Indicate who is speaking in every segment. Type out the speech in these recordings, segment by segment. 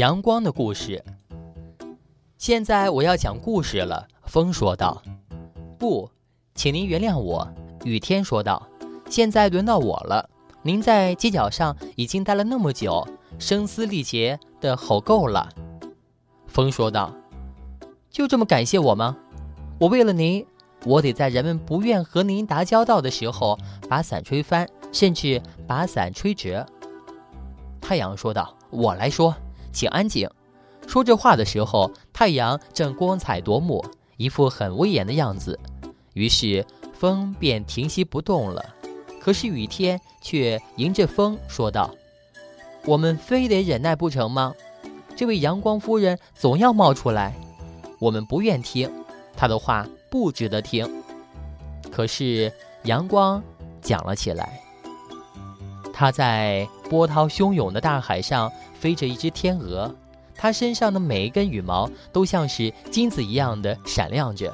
Speaker 1: 阳光的故事。现在我要讲故事了。风说道：“不，请您原谅我。”雨天说道：“现在轮到我了。您在街角上已经待了那么久，声嘶力竭的吼够了。”风说道：“就这么感谢我吗？我为了您，我得在人们不愿和您打交道的时候把伞吹翻，甚至把伞吹折。”太阳说道：“我来说，请安静。”说这话的时候，太阳正光彩夺目。一副很威严的样子，于是风便停息不动了。可是雨天却迎着风说道：“我们非得忍耐不成吗？这位阳光夫人总要冒出来，我们不愿听她的话，不值得听。”可是阳光讲了起来。他在波涛汹涌的大海上飞着一只天鹅。它身上的每一根羽毛都像是金子一样的闪亮着。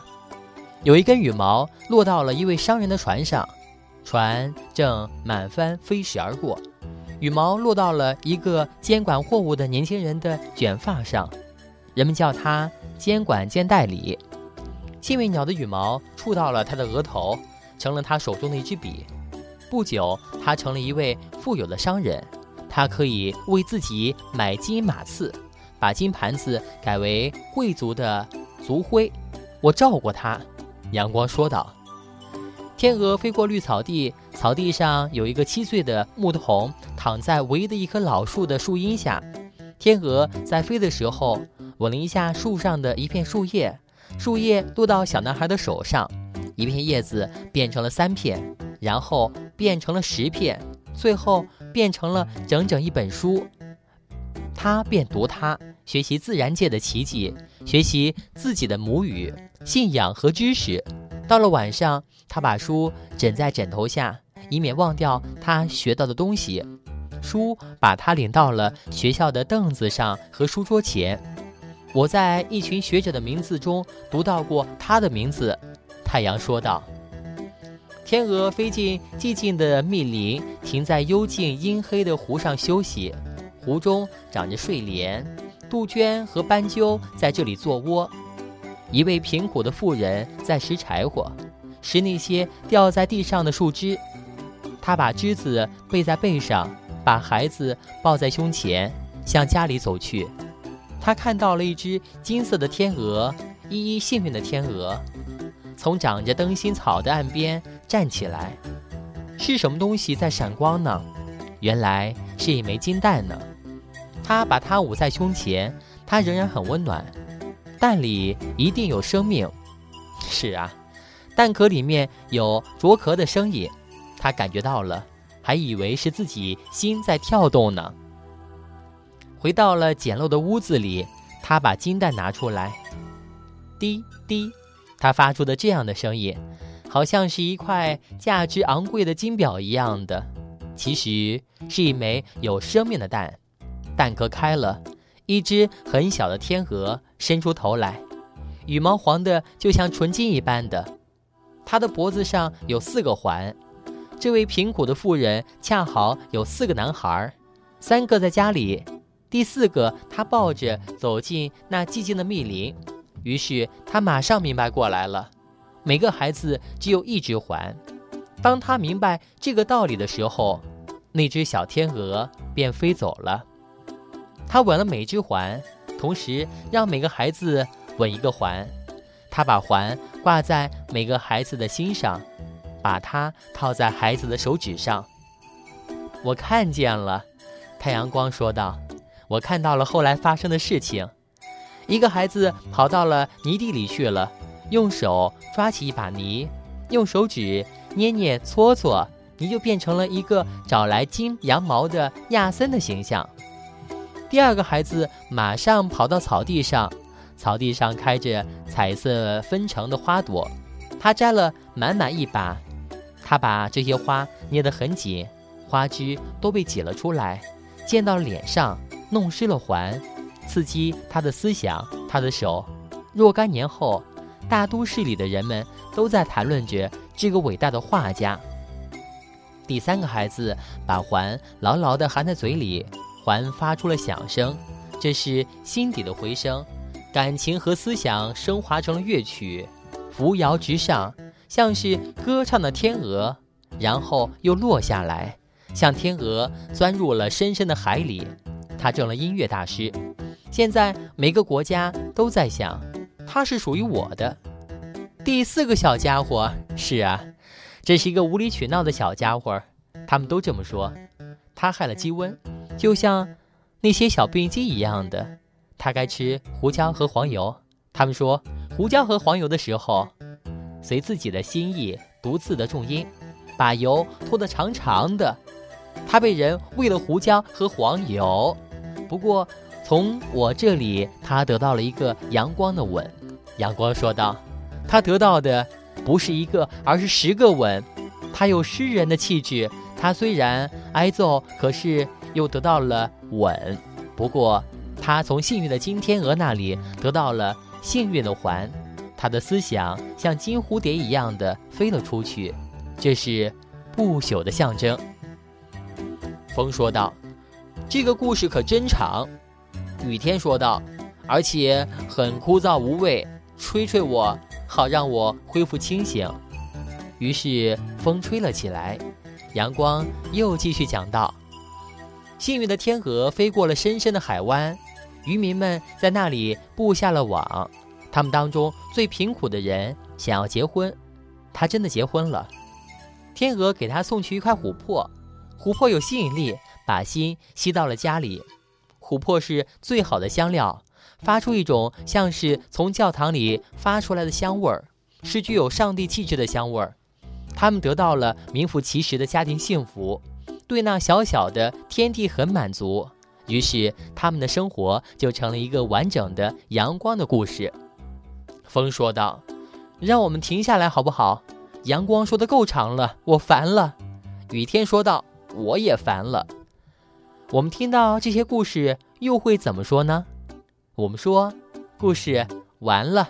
Speaker 1: 有一根羽毛落到了一位商人的船上，船正满帆飞驶而过。羽毛落到了一个监管货物的年轻人的卷发上，人们叫他监管兼代理。幸运鸟的羽毛触到了他的额头，成了他手中的一支笔。不久，他成了一位富有的商人，他可以为自己买金马刺。把金盘子改为贵族的族徽，我照过他。阳光说道：“天鹅飞过绿草地，草地上有一个七岁的牧童躺在唯一的一棵老树的树荫下。天鹅在飞的时候，吻了一下树上的一片树叶，树叶落到小男孩的手上，一片叶子变成了三片，然后变成了十片，最后变成了整整一本书。”他便读它，学习自然界的奇迹，学习自己的母语、信仰和知识。到了晚上，他把书枕在枕头下，以免忘掉他学到的东西。书把他领到了学校的凳子上和书桌前。我在一群学者的名字中读到过他的名字。太阳说道：“天鹅飞进寂静的密林，停在幽静阴黑的湖上休息。”湖中长着睡莲、杜鹃和斑鸠，在这里做窝。一位贫苦的妇人在拾柴火，拾那些掉在地上的树枝。他把枝子背在背上，把孩子抱在胸前，向家里走去。他看到了一只金色的天鹅，依依幸运的天鹅，从长着灯芯草的岸边站起来。是什么东西在闪光呢？原来是一枚金蛋呢。他把它捂在胸前，它仍然很温暖。蛋里一定有生命。是啊，蛋壳里面有啄壳的声音，他感觉到了，还以为是自己心在跳动呢。回到了简陋的屋子里，他把金蛋拿出来，滴滴，他发出的这样的声音，好像是一块价值昂贵的金表一样的，其实是一枚有生命的蛋。蛋壳开了，一只很小的天鹅伸出头来，羽毛黄的就像纯金一般的。它的脖子上有四个环。这位贫苦的妇人恰好有四个男孩，三个在家里，第四个他抱着走进那寂静的密林。于是他马上明白过来了，每个孩子只有一只环。当他明白这个道理的时候，那只小天鹅便飞走了。他吻了每只环，同时让每个孩子吻一个环。他把环挂在每个孩子的心上，把它套在孩子的手指上。我看见了，太阳光说道：“我看到了后来发生的事情。一个孩子跑到了泥地里去了，用手抓起一把泥，用手指捏捏搓搓，泥就变成了一个找来金羊毛的亚森的形象。”第二个孩子马上跑到草地上，草地上开着彩色纷呈的花朵，他摘了满满一把，他把这些花捏得很紧，花枝都被挤了出来，溅到脸上，弄湿了环，刺激他的思想，他的手。若干年后，大都市里的人们都在谈论着这个伟大的画家。第三个孩子把环牢牢地含在嘴里。环发出了响声，这是心底的回声，感情和思想升华成了乐曲，扶摇直上，像是歌唱的天鹅，然后又落下来，像天鹅钻入了深深的海里。他成了音乐大师。现在每个国家都在想，他是属于我的。第四个小家伙，是啊，这是一个无理取闹的小家伙，他们都这么说。他害了鸡瘟，就像那些小病鸡一样的。他该吃胡椒和黄油。他们说胡椒和黄油的时候，随自己的心意，独自的重音，把油拖得长长的。他被人喂了胡椒和黄油。不过，从我这里，他得到了一个阳光的吻。阳光说道：“他得到的不是一个，而是十个吻。他有诗人的气质。他虽然挨揍，可是又得到了吻。不过，他从幸运的金天鹅那里得到了幸运的环。他的思想像金蝴蝶一样的飞了出去，这是不朽的象征。”风说道。这个故事可真长，雨天说道，而且很枯燥无味。吹吹我，好让我恢复清醒。于是风吹了起来，阳光又继续讲道：幸运的天鹅飞过了深深的海湾，渔民们在那里布下了网。他们当中最贫苦的人想要结婚，他真的结婚了。天鹅给他送去一块琥珀，琥珀有吸引力。把心吸到了家里，琥珀是最好的香料，发出一种像是从教堂里发出来的香味儿，是具有上帝气质的香味儿。他们得到了名副其实的家庭幸福，对那小小的天地很满足，于是他们的生活就成了一个完整的阳光的故事。风说道：“让我们停下来好不好？阳光说的够长了，我烦了。”雨天说道：“我也烦了。”我们听到这些故事又会怎么说呢？我们说，故事完了。